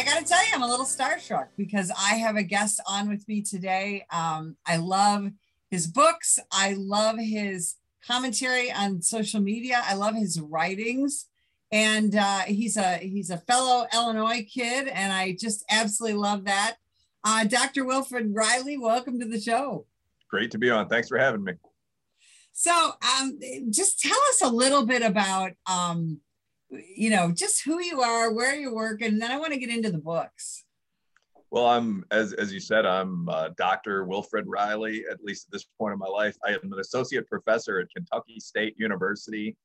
I got to tell you, I'm a little starstruck because I have a guest on with me today. Um, I love his books. I love his commentary on social media. I love his writings, and uh, he's a he's a fellow Illinois kid, and I just absolutely love that. Uh, Dr. Wilfred Reilly, welcome to the show. Great to be on. Thanks for having me. So, um, just tell us a little bit about, um, you know, just who you are, where you work, and then I want to get into the books. Well, I'm as as you said, I'm uh, Dr. Wilfred Reilly. At least at this point in my life, I am an associate professor at Kentucky State University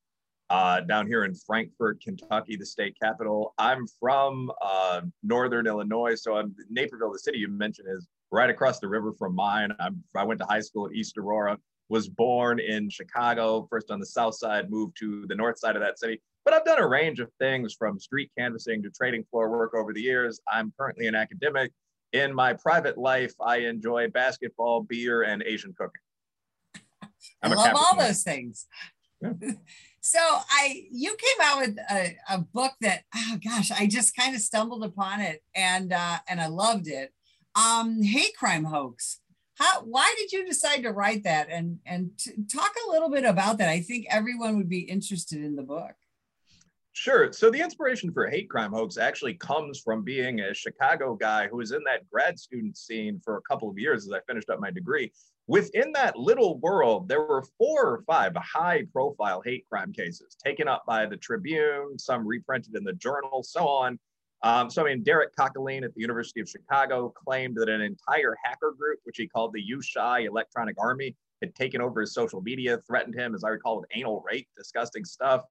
uh, down here in Frankfort, Kentucky, the state capital. I'm from uh, northern Illinois, so I'm Naperville, the city you mentioned, is right across the river from mine. I'm, I went to high school at East Aurora. Was born in Chicago, first on the south side, moved to the north side of that city. But I've done a range of things from street canvassing to trading floor work over the years. I'm currently an academic. In my private life, I enjoy basketball, beer, and Asian cooking. I'm i love all those things. Yeah. so I, you came out with a, a, book that, oh gosh, I just kind of stumbled upon it and uh, and I loved it. Um, hate crime hoax. How? Why did you decide to write that? And and talk a little bit about that. I think everyone would be interested in the book. Sure. So the inspiration for Hate Crime Hoax actually comes from being a Chicago guy who was in that grad student scene for a couple of years as I finished up my degree. Within that little world, there were four or five high profile hate crime cases taken up by the Tribune, some reprinted in the Journal, so on. Um, so, I mean, Derek Caquelin at the University of Chicago claimed that an entire hacker group, which he called the USHI Electronic Army, had taken over his social media, threatened him, as I recall, with anal rape, disgusting stuff.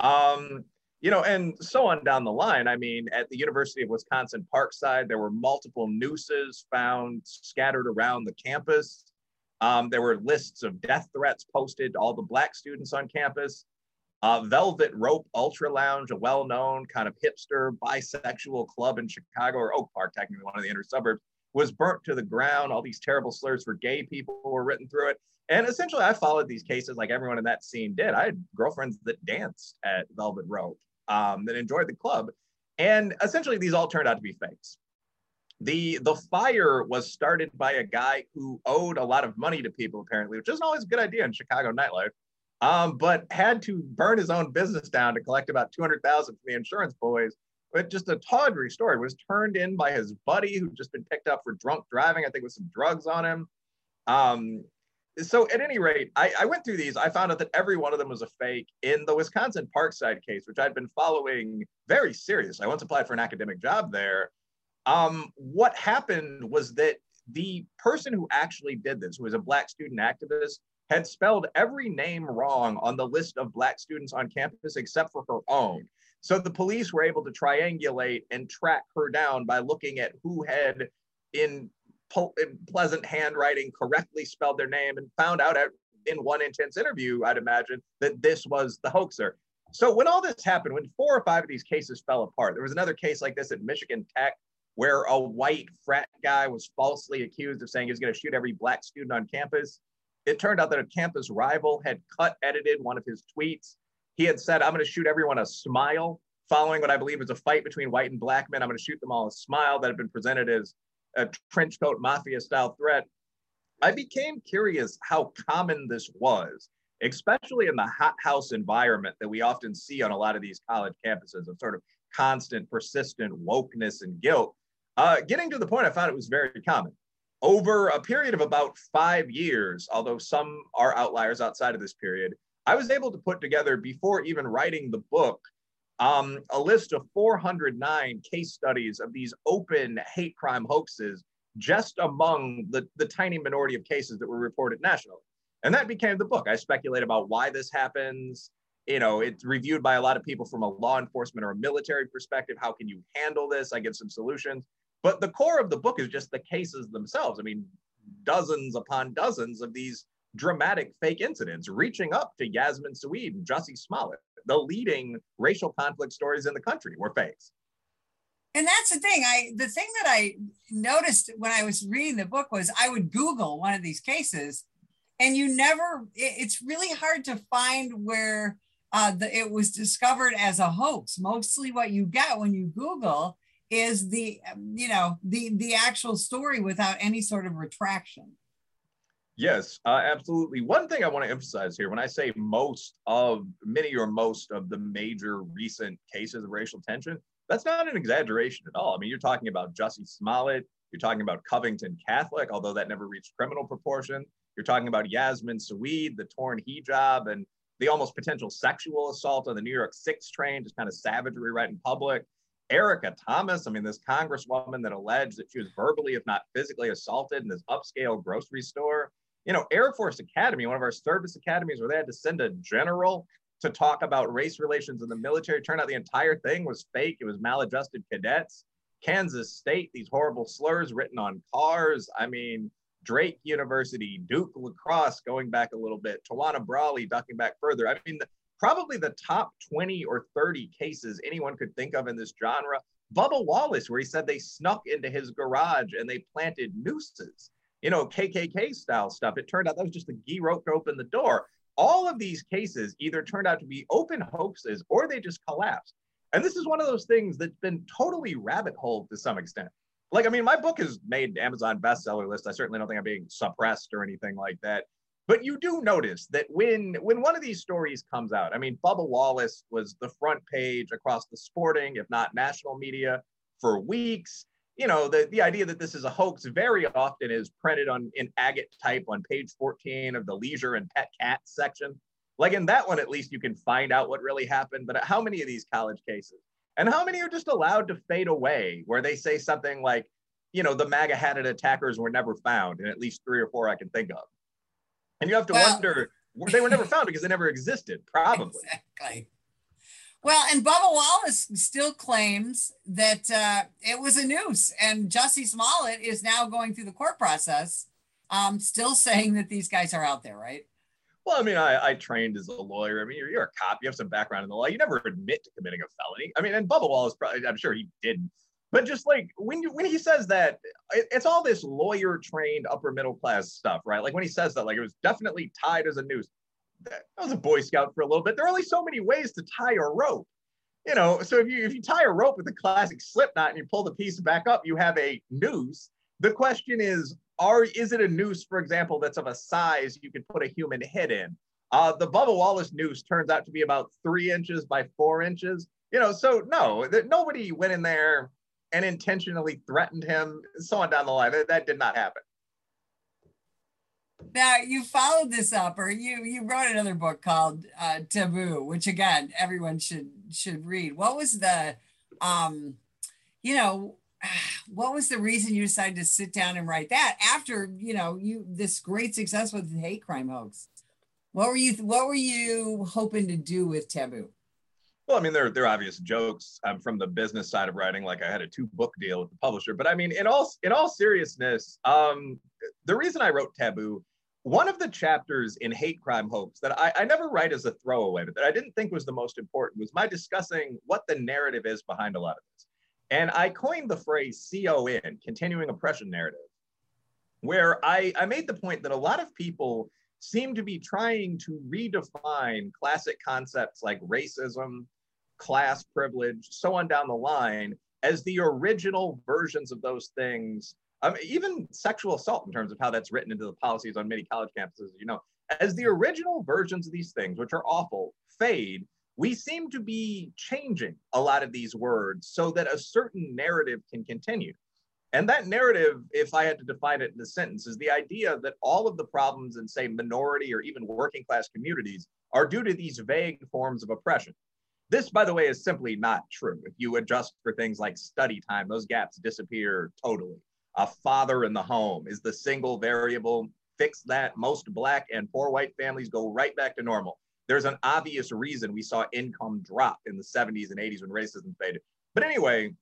Um, you know, and so on down the line. I mean, at the University of Wisconsin Parkside, there were multiple nooses found scattered around the campus. Um, there were lists of death threats posted to all the Black students on campus. Uh, Velvet Rope Ultra Lounge, a well known kind of hipster bisexual club in Chicago, or Oak Park, technically one of the inner suburbs, was burnt to the ground. All these terrible slurs for gay people were written through it. And essentially, I followed these cases like everyone in that scene did. I had girlfriends that danced at Velvet Rope um, that enjoyed the club. And essentially, these all turned out to be fakes. The, the fire was started by a guy who owed a lot of money to people, apparently, which isn't always a good idea in Chicago nightlife, um, but had to burn his own business down to collect about 200,000 from the insurance boys. But just a tawdry story was turned in by his buddy who'd just been picked up for drunk driving, I think with some drugs on him. Um, so at any rate, I, I, went through these. I found out that every one of them was a fake. In the Wisconsin Parkside case, which I'd been following very serious, I once applied for an academic job there. Um, what happened was that the person who actually did this, who was a Black student activist, had spelled every name wrong on the list of Black students on campus except for her own. So the police were able to triangulate and track her down by looking at who had, in pleasant handwriting correctly spelled their name and found out at, in one intense interview, I'd imagine, that this was the hoaxer. So when all this happened, when four or five of these cases fell apart, there was another case like this at Michigan Tech where a white frat guy was falsely accused of saying he was going to shoot every black student on campus. It turned out that a campus rival had cut edited one of his tweets. He had said, I'm going to shoot everyone a smile, following what I believe was a fight between white and black men. I'm going to shoot them all a smile that had been presented as a trench coat mafia style threat, I became curious how common this was, especially in the hot house environment that we often see on a lot of these college campuses of sort of constant, persistent wokeness and guilt. Uh, getting to the point, I found it was very common. Over a period of about five years, although some are outliers outside of this period, I was able to put together, before even writing the book, um, a list of 409 case studies of these open hate crime hoaxes just among the, the tiny minority of cases that were reported nationally. And that became the book. I speculate about why this happens. You know, it's reviewed by a lot of people from a law enforcement or a military perspective. How can you handle this? I give some solutions. But the core of the book is just the cases themselves. I mean, dozens upon dozens of these dramatic fake incidents, reaching up to Yasmin Seweid and Jussie Smollett the leading racial conflict stories in the country were fakes. And that's the thing. I the thing that I noticed when I was reading the book was I would Google one of these cases, and you never. it's really hard to find where uh, the, it was discovered as a hoax. Mostly, what you get when you Google is the you know the the actual story without any sort of retraction yes uh, absolutely. One thing i want to emphasize here when i say most of many or most of the major recent cases of racial tension that's not an exaggeration at all. I mean you're talking about jussie smollett you're talking about covington catholic although that never reached criminal proportion. You're talking about yasmin Seweid, the torn hijab and the almost potential sexual assault on the new york six train just kind of savagery right in public. Erica Thomas, I mean, this congresswoman that alleged that she was verbally, if not physically, assaulted in this upscale grocery store. You know, Air Force Academy, one of our service academies where they had to send a general to talk about race relations in the military. Turned out the entire thing was fake. It was maladjusted cadets. Kansas State, these horrible slurs written on cars. I mean, Drake University, Duke lacrosse going back a little bit, Tawana Brawley ducking back further. I mean, the, probably the top 20 or 30 cases anyone could think of in this genre. Bubba Wallace, where he said they snuck into his garage and they planted nooses, you know, KKK style stuff. It turned out that was just a gee rope to open the door. All of these cases either turned out to be open hoaxes or they just collapsed. And this is one of those things that's been totally rabbit hole to some extent. Like, I mean, my book has made Amazon bestseller list. I certainly don't think I'm being suppressed or anything like that. But you do notice that when when one of these stories comes out, I mean, Bubba Wallace was the front page across the sporting, if not national media, for weeks. You know, the, the idea that this is a hoax very often is printed on in agate type on page 14 of the leisure and pet cat section. Like in that one, at least you can find out what really happened. But how many of these college cases? And how many are just allowed to fade away where they say something like, you know, the MAGA hatted attackers were never found, and at least three or four I can think of. And you have to well, wonder, they were never found because they never existed, probably. Exactly. Well, and Bubba Wallace still claims that uh, it was a noose, and Jussie Smollett is now going through the court process, um, still saying that these guys are out there, right? Well, I mean, I, I trained as a lawyer. I mean, you're, you're a cop. You have some background in the law. You never admit to committing a felony. I mean, and Bubba Wallace probably, I'm sure he didn't but just like when you when he says that it's all this lawyer trained upper middle class stuff right like when he says that like it was definitely tied as a noose that was a boy scout for a little bit. There are only so many ways to tie a rope. You know so if you if you tie a rope with a classic slip knot and you pull the piece back up you have a noose. The question is are is it a noose for example that's of a size you can put a human head in? Uh, the Bubba Wallace noose turns out to be about three inches by four inches. You know so no that nobody went in there and intentionally threatened him, so on down the line. That, that did not happen. Now you followed this up, or you you wrote another book called uh, Taboo, which again everyone should should read. What was the, um, you know, what was the reason you decided to sit down and write that after you know you this great success with the hate crime hoax? What were you What were you hoping to do with Taboo? Well, I mean, there are obvious jokes um, from the business side of writing. Like I had a two book deal with the publisher, but I mean, in all in all seriousness, um, the reason I wrote Taboo, one of the chapters in Hate Crime Hoax that I, I never write as a throwaway, but that I didn't think was the most important was my discussing what the narrative is behind a lot of this. And I coined the phrase CON, continuing oppression narrative, where I, I made the point that a lot of people seem to be trying to redefine classic concepts like racism, class privilege, so on down the line, as the original versions of those things. Um, even sexual assault, in terms of how that's written into the policies on many college campuses, you know, as the original versions of these things, which are awful, fade, we seem to be changing a lot of these words so that a certain narrative can continue. And that narrative, if I had to define it in a sentence, is the idea that all of the problems in, say, minority or even working class communities are due to these vague forms of oppression. This, by the way, is simply not true. If you adjust for things like study time, those gaps disappear totally. A father in the home is the single variable. Fix that. Most Black and poor white families go right back to normal. There's an obvious reason we saw income drop in the 70s and 80s when racism faded. But anyway,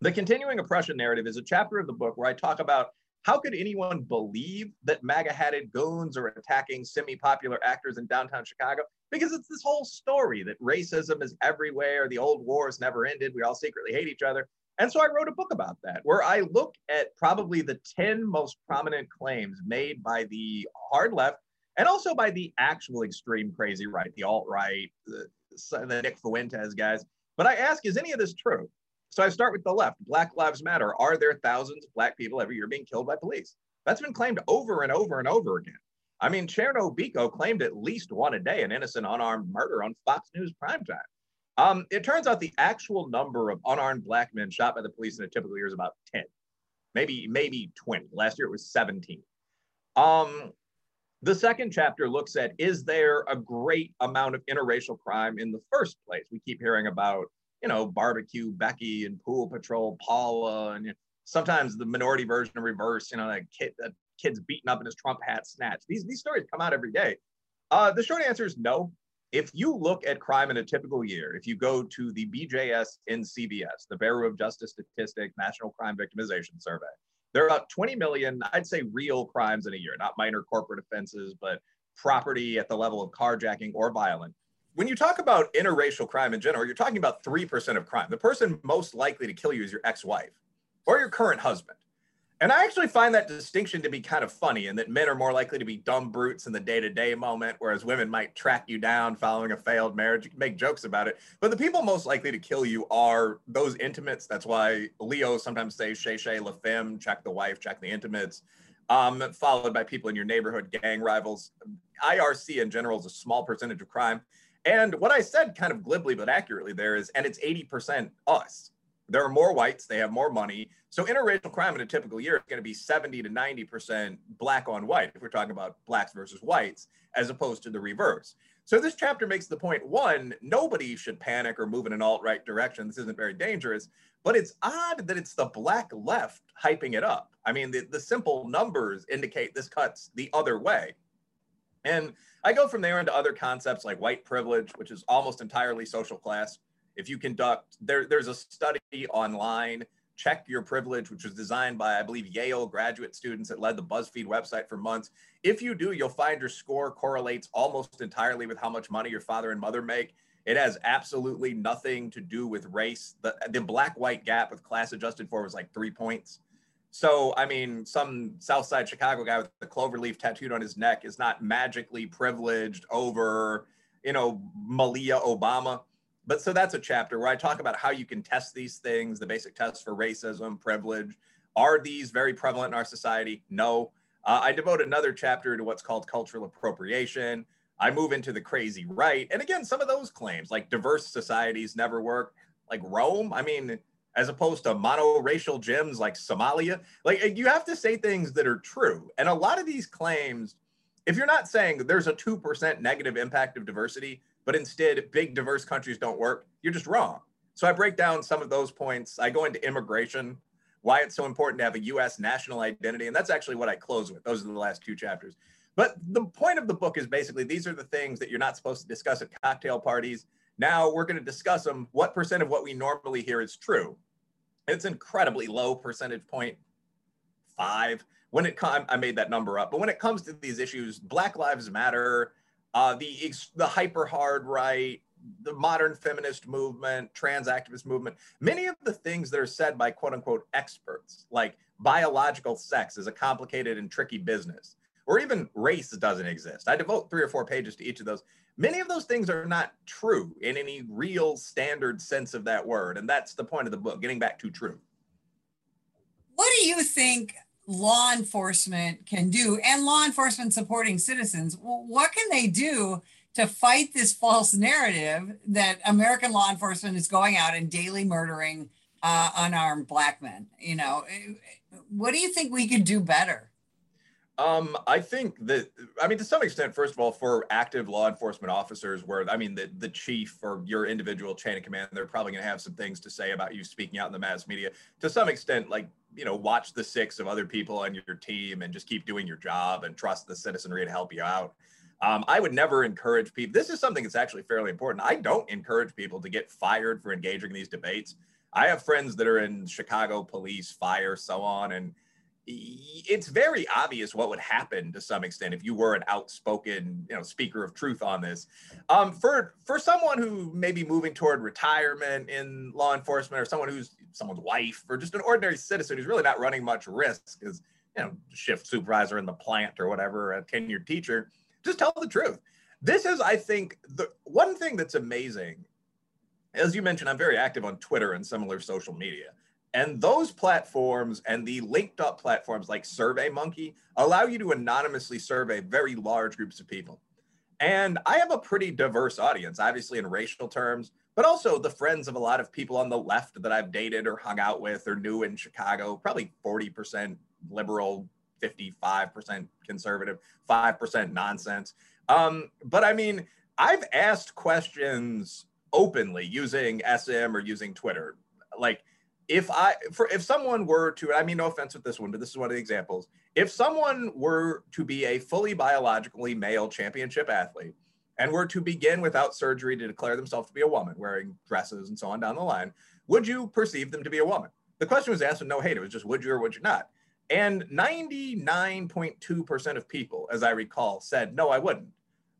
the continuing oppression narrative is a chapter of the book where I talk about how could anyone believe that MAGA hatted goons are attacking semi popular actors in downtown Chicago? Because it's this whole story that racism is everywhere, the old wars never ended, we all secretly hate each other. And so I wrote a book about that, where I look at probably the 10 most prominent claims made by the hard left and also by the actual extreme crazy right, the alt right, the, the Nick Fuentes guys. But I ask, is any of this true? So I start with the left. Black Lives Matter. Are there thousands of Black people every year being killed by police? That's been claimed over and over and over again. I mean, Cherno Biko claimed at least one a day, an innocent unarmed murder on Fox News primetime. Um, it turns out the actual number of unarmed black men shot by the police in a typical year is about 10, maybe, maybe 20. Last year it was 17. Um, the second chapter looks at is there a great amount of interracial crime in the first place? We keep hearing about, you know, barbecue Becky and pool patrol Paula, and sometimes the minority version of reverse, you know, that kid, that kid's beaten up in his Trump hat snatched. These, these stories come out every day. Uh, the short answer is no. If you look at crime in a typical year, if you go to the BJS NCVS, the Bureau of Justice Statistics National Crime Victimization Survey, there are about 20 million, I'd say, real crimes in a year, not minor corporate offenses, but property at the level of carjacking or violent. When you talk about interracial crime in general, you're talking about 3% of crime. The person most likely to kill you is your ex wife or your current husband. And I actually find that distinction to be kind of funny, and that men are more likely to be dumb brutes in the day to day moment, whereas women might track you down following a failed marriage. Make jokes about it. But the people most likely to kill you are those intimates. That's why Leo sometimes says, Cherchez La Femme, check the wife, check the intimates, um, followed by people in your neighborhood, gang rivals. IRC in general is a small percentage of crime. And what I said kind of glibly but accurately there is, and it's 80% us there are more whites, they have more money. So interracial crime in a typical year is going to be 70 to 90% black on white, if we're talking about blacks versus whites, as opposed to the reverse. So this chapter makes the point one, nobody should panic or move in an alt-right direction. This isn't very dangerous, but it's odd that it's the black left hyping it up. I mean, the, the simple numbers indicate this cuts the other way. And I go from there into other concepts like white privilege, which is almost entirely social class if you conduct there there's a study online check your privilege which was designed by i believe yale graduate students that led the buzzfeed website for months. If you do you'll find your score correlates almost entirely with how much money your father and mother make. It has absolutely nothing to do with race. The, the black white gap with class adjusted for was like three points. So i mean some south side chicago guy with the clover leaf tattooed on his neck is not magically privileged over you know malia obama but so that's a chapter where I talk about how you can test these things, the basic tests for racism, privilege. Are these very prevalent in our society? No. Uh, I devote another chapter to what's called cultural appropriation. I move into the crazy right. And again, some of those claims, like diverse societies never work, like Rome. I mean, as opposed to monoracial gyms like Somalia, like you have to say things that are true. And a lot of these claims, if you're not saying there's a 2% negative impact of diversity, but instead big diverse countries don't work, you're just wrong. So I break down some of those points. I go into immigration, why it's so important to have a US national identity. And that's actually what I close with. Those are the last two chapters. But the point of the book is basically these are the things that you're not supposed to discuss at cocktail parties. Now we're going to discuss them. What percent of what we normally hear is true? It's incredibly low percentage point, five. When it comes, I made that number up. But when it comes to these issues, Black Lives Matter, uh, the the hyper hard right, the modern feminist movement, trans activist movement, many of the things that are said by quote unquote experts, like biological sex is a complicated and tricky business, or even race doesn't exist. I devote three or four pages to each of those. Many of those things are not true in any real standard sense of that word. And that's the point of the book, getting back to true. What do you think law enforcement can do and law enforcement supporting citizens. What can they do to fight this false narrative that american law enforcement is going out and daily murdering uh, unarmed black men? You know what do you think we could do better um, I think that I mean to some extent, first of all, for active law enforcement officers, where I mean the the chief or your individual chain of command, they're probably going to have some things to say about you speaking out in the mass media. To some extent, like you know, watch the six of other people on your team and just keep doing your job and trust the citizenry to help you out. Um, I would never encourage people. This is something that's actually fairly important. I don't encourage people to get fired for engaging in these debates. I have friends that are in Chicago police, fire, so on, and it's very obvious what would happen to some extent if you were an outspoken you know speaker of truth on this um, for for someone who may be moving toward retirement in law enforcement or someone who's someone's wife or just an ordinary citizen who's really not running much risk because you know shift supervisor in the plant or whatever a tenured teacher just tell the truth this is i think the one thing that's amazing as you mentioned, I'm very active on Twitter and similar social media. And those platforms and the linked up platforms like SurveyMonkey allow you to anonymously survey very large groups of people. And I have a pretty diverse audience, obviously in racial terms, but also the friends of a lot of people on the left that I've dated or hung out with or knew in Chicago, probably 40% liberal, 55% conservative, 5% nonsense. Um, but I mean, I've asked questions openly using SM or using Twitter. Like, if I for if someone were to, I mean, no offense with this one, but this is one of the examples. If someone were to be a fully biologically male championship athlete and were to begin without surgery to declare themselves to be a woman, wearing dresses and so on down the line, would you perceive them to be a woman? The question was asked with no hate. It was just would you or would you not? And 99.2% of people, as I recall, said, no, I wouldn't.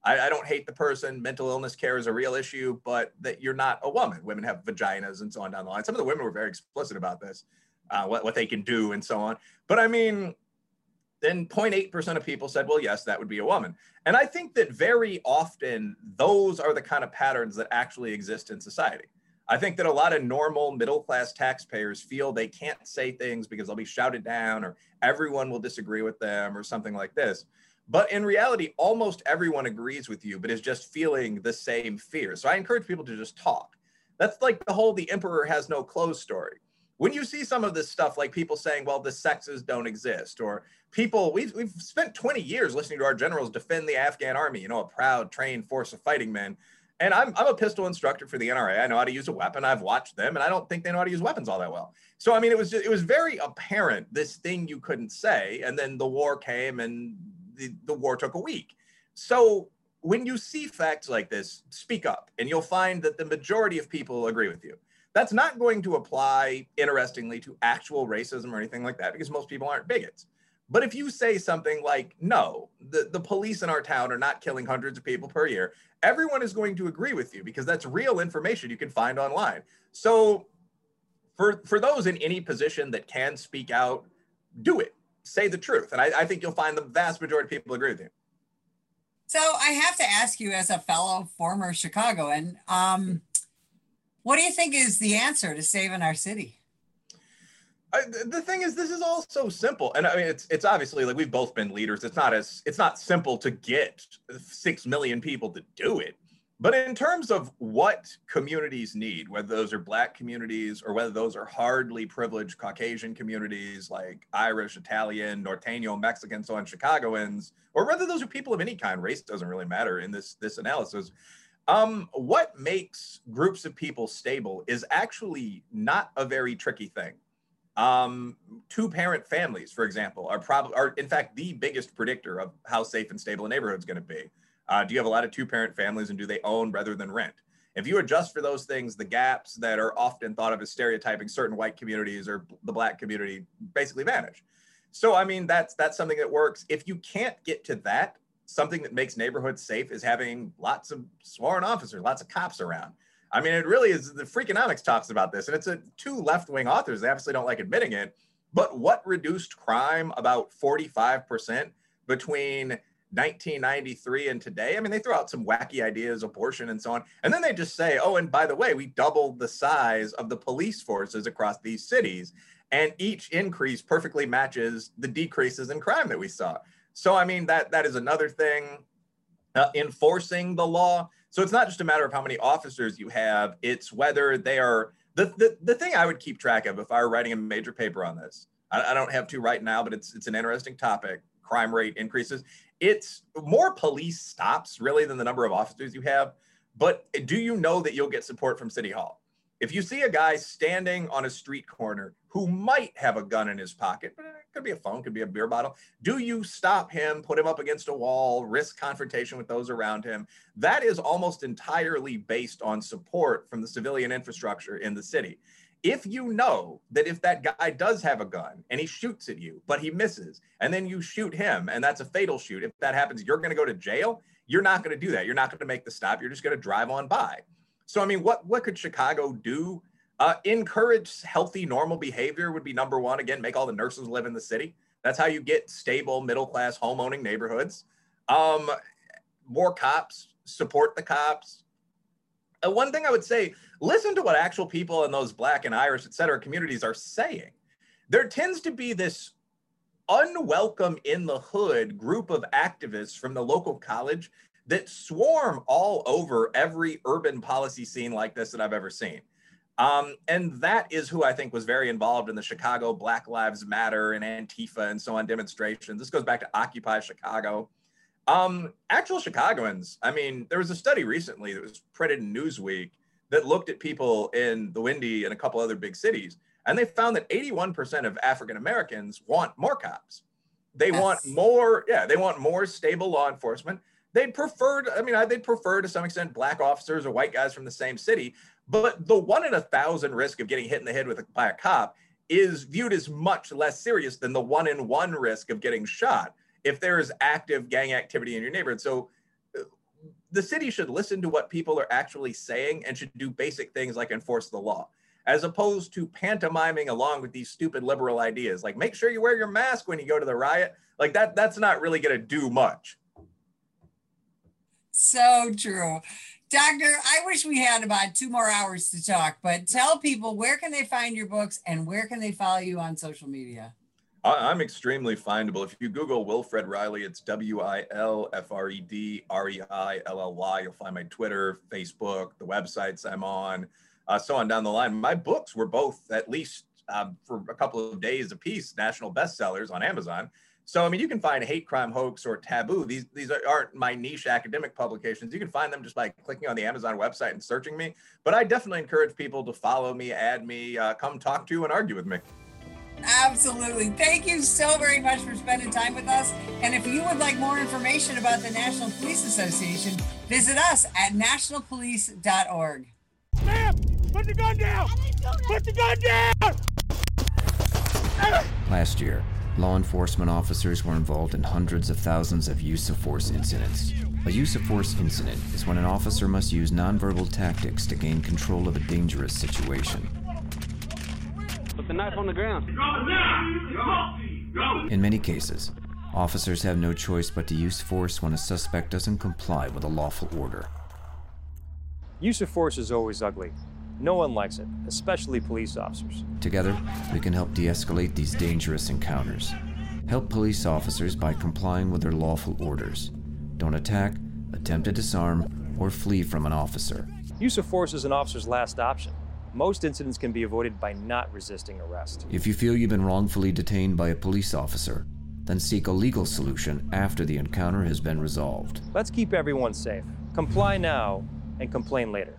I, I, don't hate the person. Mental illness care is a real issue, but that you're not a woman. Women have vaginas and so on down the line. Some of the women were very explicit about this, uh, what, what they can do and so on. But I mean, then 0.8% of people said, well, yes, that would be a woman. And I think that very often those are the kind of patterns that actually exist in society. I think that a lot of normal middle class taxpayers feel they can't say things because they'll be shouted down or everyone will disagree with them or something like this. But in reality, almost everyone agrees with you, but is just feeling the same fear. So I encourage people to just talk. That's like the whole the emperor has no clothes story. When you see some of this stuff, like people saying, well, the sexes don't exist, or people, we've, we've spent 20 years listening to our generals defend the Afghan army, you know, a proud, trained force of fighting men. And I'm, I'm a pistol instructor for the NRA. I know how to use a weapon. I've watched them, and I don't think they know how to use weapons all that well. So I mean, it was just, it was very apparent this thing you couldn't say, and then the war came, and the, the war took a week. So when you see facts like this, speak up, and you'll find that the majority of people agree with you. That's not going to apply, interestingly, to actual racism or anything like that, because most people aren't bigots. But if you say something like, no, the, the police in our town are not killing hundreds of people per year, everyone is going to agree with you because that's real information you can find online. So for, for those in any position that can speak out, do it. Say the truth. And I, I think you'll find the vast majority of people agree with you. So I have to ask you as a fellow former Chicagoan, um, what do you think is the answer to saving our city? I, the thing is, this is all so simple, and I mean, it's it's obviously like we've both been leaders. It's not as it's not simple to get six million people to do it. But in terms of what communities need, whether those are Black communities or whether those are hardly privileged Caucasian communities like Irish, Italian, Norteño, Mexican, so on, Chicagoans, or whether those are people of any kind, race doesn't really matter in this this analysis. Um, what makes groups of people stable is actually not a very tricky thing. Um, two parent families, for example, are probably are in fact the biggest predictor of how safe and stable a neighborhood is going to be. Uh, do you have a lot of two parent families and do they own rather than rent? If you adjust for those things, the gaps that are often thought of as stereotyping certain white communities or the black community basically vanish. So I mean that's that's something that works. If you can't get to that, something that makes neighborhoods safe is having lots of sworn officers, lots of cops around. I mean, it really is. The Freakonomics talks about this, and it's a two left wing authors. They obviously don't like admitting it. But what reduced crime about 45% between 1993 and today? I mean, they throw out some wacky ideas, abortion and so on. And then they just say, oh, and by the way, we doubled the size of the police forces across these cities. And each increase perfectly matches the decreases in crime that we saw. So, I mean, that that is another thing. Uh, enforcing the law so it's not just a matter of how many officers you have, it's whether they are the, the, the thing I would keep track of if I were writing a major paper on this. I, I don't have to right now, but it's it's an interesting topic. Crime rate increases. It's more police stops really than the number of officers you have. But do you know that you'll get support from City Hall? If you see a guy standing on a street corner who might have a gun in his pocket, could be a phone, could be a beer bottle, do you stop him, put him up against a wall, risk confrontation with those around him? That is almost entirely based on support from the civilian infrastructure in the city. If you know that if that guy does have a gun and he shoots at you, but he misses, and then you shoot him, and that's a fatal shoot, if that happens, you're going to go to jail. You're not going to do that. You're not going to make the stop. You're just going to drive on by. So, I mean, what what could Chicago do? Uh, encourage healthy, normal behavior would be number one. Again, make all the nurses live in the city. That's how you get stable, middle class, home owning neighborhoods. Um, more cops, support the cops. One thing I would say, listen to what actual people in those black and Irish, et cetera, communities are saying. There tends to be this unwelcome in the hood group of activists from the local college that swarm all over every urban policy scene like this that I've ever seen. Um, and that is who I think was very involved in the Chicago Black Lives Matter and Antifa and so on demonstrations. This goes back to Occupy Chicago. Um, actual Chicagoans, I mean, there was a study recently that was printed in Newsweek that looked at people in the Windy and a couple other big cities, and they found that 81% of African Americans want more cops. They yes. want more, yeah, they want more stable law enforcement. They'd prefer, I mean, they'd prefer to some extent black officers or white guys from the same city, but the one in a thousand risk of getting hit in the head with a, by a cop is viewed as much less serious than the one in one risk of getting shot if there is active gang activity in your neighborhood. So uh, the city should listen to what people are actually saying and should do basic things like enforce the law, as opposed to pantomiming along with these stupid liberal ideas, like make sure you wear your mask when you go to the riot. Like that, that's not really going to do much. So true. Doctor, I wish we had about two more hours to talk, but tell people where can they find your books and where can they follow you on social media? I'm extremely findable. If you Google Wilfred Reilly, it's W I L F R E D R E I L L Y. You'll find my Twitter, Facebook, the websites I'm on, uh, so on down the line. My books were both at least um, for a couple of days a piece national bestsellers on Amazon. So I mean, you can find Hate Crime Hoax or Taboo. These these aren't my niche academic publications. You can find them just by clicking on the Amazon website and searching me. But I definitely encourage people to follow me, add me, uh, come talk to and argue with me. Absolutely. Thank you so very much for spending time with us. And if you would like more information about the National Police Association, visit us at nationalpolice.org. Ma'am, put the gun down! Put the gun down! Last year, law enforcement officers were involved in hundreds of thousands of use of force incidents. A use of force incident is when an officer must use nonverbal tactics to gain control of a dangerous situation. Put the knife on the ground. In many cases, officers have no choice but to use force when a suspect doesn't comply with a lawful order. Use of force is always ugly. No one likes it, especially police officers. Together, we can help de escalate these dangerous encounters. Help police officers by complying with their lawful orders. Don't attack, attempt to disarm, or flee from an officer. Use of force is an officer's last option. Most incidents can be avoided by not resisting arrest. If you feel you've been wrongfully detained by a police officer, then seek a legal solution after the encounter has been resolved. Let's keep everyone safe. Comply now and complain later.